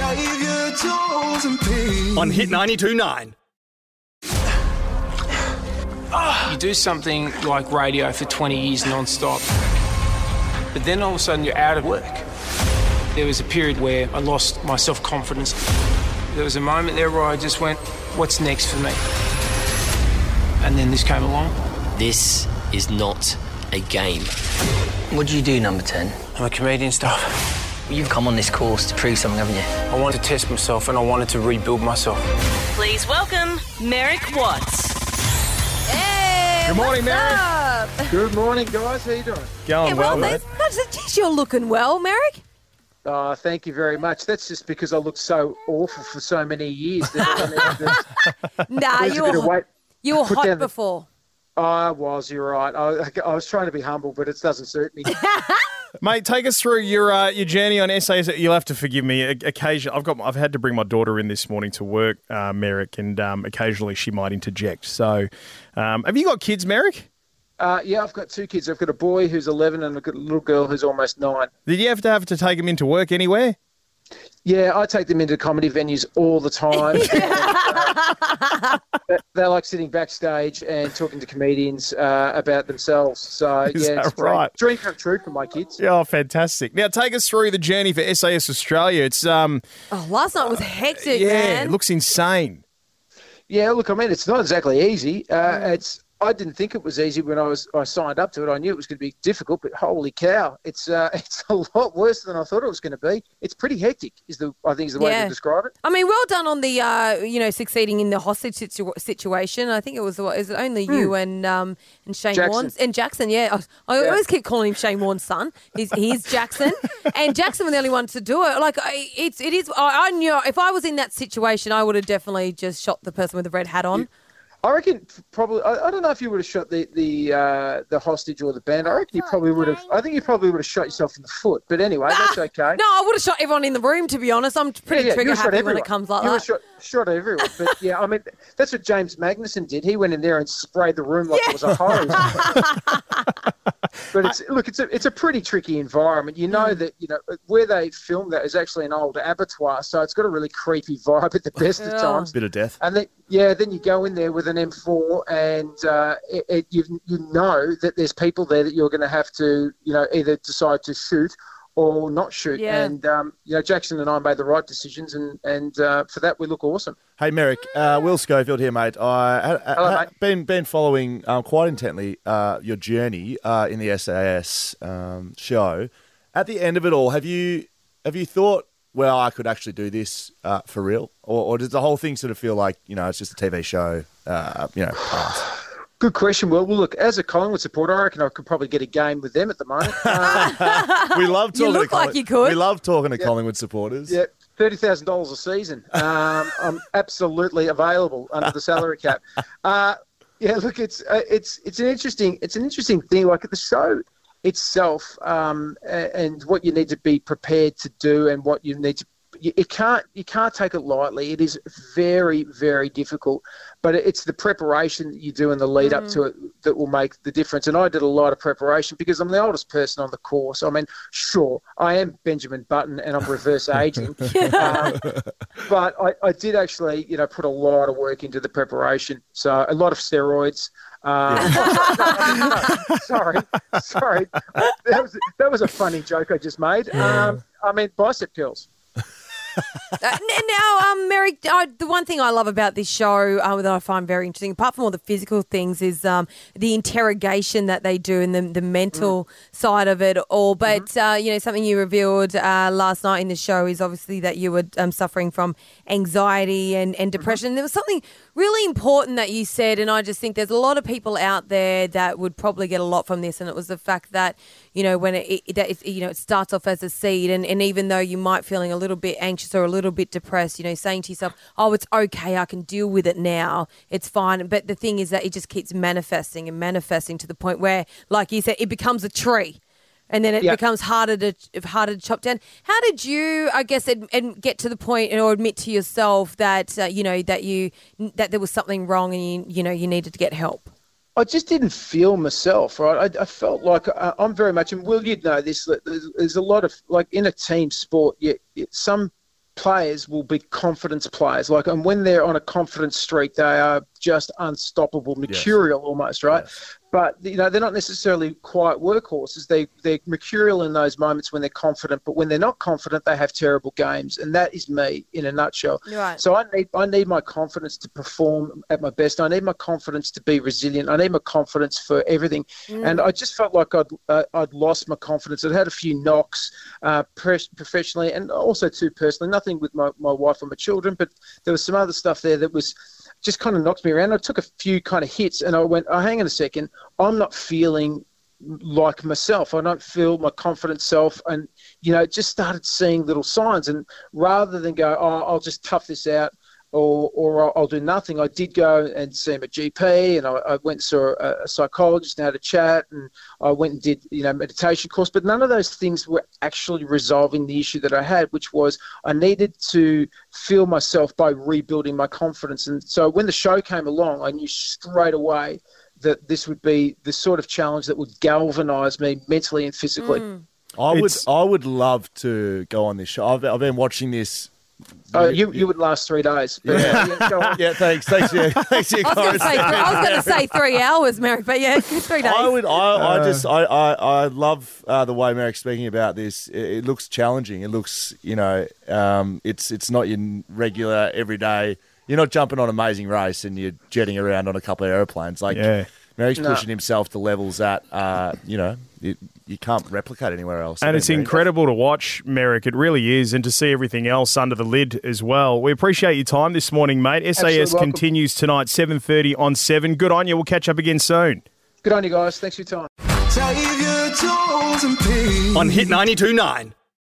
Saviour tools and peace. On Hit 92.9. You do something like radio for 20 years non-stop, but then all of a sudden you're out of work. There was a period where I lost my self-confidence. There was a moment there where I just went, what's next for me? And then this came along. This is not a game. What do you do, number 10? I'm a comedian stuff. You've come on this course to prove something, haven't you? I wanted to test myself and I wanted to rebuild myself. Please welcome Merrick Watts. Hey, Good morning, what's Mary. up? Good morning, guys. How you doing? Going Yeah, well, well, mate. that's, that's, geez, you're looking well, Merrick. Uh, thank you very much. That's just because I looked so awful for so many years. That I mean, there's- Nah, you a bit were, weight. you were hot down the- before. I was. You're right. I, I was trying to be humble, but it doesn't suit me. Mate, take us through your uh, your journey on SAS. You'll have to forgive me. O- Occasion, I've got, I've had to bring my daughter in this morning to work, uh, Merrick, and um, occasionally she might interject. So, um, have you got kids, Merrick? Uh, yeah, I've got two kids. I've got a boy who's 11 and a little girl who's almost nine. Did you have to have to take them into work anywhere? Yeah, I take them into comedy venues all the time. And, uh, they- they like sitting backstage and talking to comedians uh, about themselves. So Is yeah, that it's a dream- right? Dream come true for my kids. Yeah, oh, fantastic. Now, take us through the journey for SAS Australia. It's um, Oh, last night was hectic, yeah, man. it looks insane. Yeah, look, I mean, it's not exactly easy. Uh, Mm. It's I didn't think it was easy when I was I signed up to it. I knew it was going to be difficult, but holy cow, it's uh, it's a lot worse than I thought it was going to be. It's pretty hectic, is the I think is the way Yeah. to describe it. I mean, well done on the, uh, you know, succeeding in the hostage situ- situation. I think it was what, is it only you and um, and Shane Jackson. And Jackson. Yeah, I, I Yeah. always keep calling him Shane Warne's son. He's he's Jackson, and Jackson was the only one to do it. Like I, it's it is. I, I knew if I was in that situation, I would have definitely just shot the person with the red hat on. I reckon probably I, I don't know if you would have shot the the uh, the hostage or the band. I reckon you probably would have. I think you probably would have shot yourself in the foot. But anyway, that's okay. No, I would have shot everyone in the room. To be honest, I'm pretty Yeah, yeah, trigger happy when it comes like you that. Shot, shot everyone. But yeah, I mean, that's what James Magnussen did. He went in there and sprayed the room like it was a horror. but it's look, it's a it's a pretty tricky environment. You know that you know where they filmed that is actually an old abattoir, so it's got a really creepy vibe at the best of times. Bit of death. And then, yeah, then you go in there with an M4, and uh, it, it, you you know that there's people there that you're going to have to, you know, either decide to shoot or not shoot. Yeah. And um, you know, Jackson and I made the right decisions, and and uh, for that we look awesome. Hey Merrick, uh, Will Schofield here, mate. I ha- ha- Hello, ha- mate. been been following um, quite intently uh, your journey uh, in the SAS um, show. At the end of it all, have you have you thought, well, I could actually do this uh, for real, or, or does the whole thing sort of feel like you know it's just a TV show? Uh, you know, pass? Good question. Well, well, look, as a Collingwood supporter, I reckon I could probably get a game with them at the moment. Uh, we love talking. You talking. look to like you could. We love talking to Collingwood supporters. yeah, thirty thousand dollars a season. Um, I'm absolutely available under the salary cap. Uh, yeah, look, it's uh, it's it's an interesting it's an interesting thing. Like the show itself, um, and what you need to be prepared to do, and what you need to. You, you can't you can't take it lightly. It is very very difficult, but it's the preparation that you do in the lead up to it that will make the difference. And I did a lot of preparation because I'm the oldest person on the course. I mean, sure, I am Benjamin Button and I'm reverse aging, um, but I, I did actually, you know, put a lot of work into the preparation. So a lot of steroids. Um, no, sorry, sorry. That was that was a funny joke I just made. Um, I mean, bicep curls. Uh, now, um, Mary, uh, the one thing I love about this show uh, that I find very interesting, apart from all the physical things, is um, the interrogation that they do and the, the mental side of it all. But, uh, you know, something you revealed uh, last night in the show is obviously that you were um, suffering from anxiety and, and depression. There was something really important that you said, and I just think there's a lot of people out there that would probably get a lot from this, and it was the fact that, you know, when it, it, that it you know, it starts off as a seed, and, and even though you might feeling a little bit anxious or a little bit depressed, you know, saying to yourself, "Oh, it's okay, I can deal with it now. It's fine." But the thing is that it just keeps manifesting and manifesting to the point where, like you said, it becomes a tree. And then it Yeah. becomes harder to harder to chop down. How did you, I guess, ad, and get to the point or admit to yourself that uh, you know that you that there was something wrong and you you know you needed to get help? I just didn't feel myself, right? I, I felt like I, I'm very much, and Will, you'd know this. There's, there's a lot of like in a team sport. You, you, some players will be confidence players. Like, and when they're on a confidence streak, they are just unstoppable, mercurial almost, right? But you know, they're not necessarily quiet workhorses. They they're mercurial in those moments when they're confident, but when they're not confident, they have terrible games, and that is me in a nutshell. Right. So I need I need my confidence to perform at my best. I need my confidence to be resilient. I need my confidence for everything. And I just felt like I'd uh, I'd lost my confidence. I'd had a few knocks uh, pres- professionally and also too personally. Nothing with my, my wife or my children, but there was some other stuff there that was just kind of knocked me around. I took a few kind of hits and I went, oh, hang on a second. I'm not feeling like myself. I don't feel my confident self. And, you know, just started seeing little signs. And rather than go, oh, I'll just tough this out or, or I'll, I'll do nothing, I did go and see my GP and I, I went and saw a, a psychologist and had a chat and I went and did, you know, meditation course. But none of those things were actually resolving the issue that I had, which was I needed to feel myself by rebuilding my confidence. And so when the show came along, I knew straight away that this would be the sort of challenge that would galvanize me mentally and physically. I would I would love to go on this show. I've, I've been watching this. Oh, you, you would last three days. But, yeah, go. Yeah, thanks, thanks, yeah, thanks, yeah, I was going to say, I was going to say three hours, Merrick, but yeah, three days. I would. I, I just. I. I, I love uh, the way Merrick's speaking about this. It, it looks challenging. It looks. You know. Um. It's. It's not your regular everyday. You're not jumping on Amazing Race and you're jetting around on a couple of airplanes. Like Yeah. Merrick's No. pushing himself to levels that. Uh. You know. You, you can't replicate anywhere else. And it's mean, incredible to watch, Merrick. It really is. And to see everything else under the lid as well. We appreciate your time this morning, mate. SAS Absolutely welcome. continues tonight, 7.30 on 7. Good on you. We'll catch up again soon. Good on you guys. Thanks for your time. Save your toes and pain. On Hit 92.9.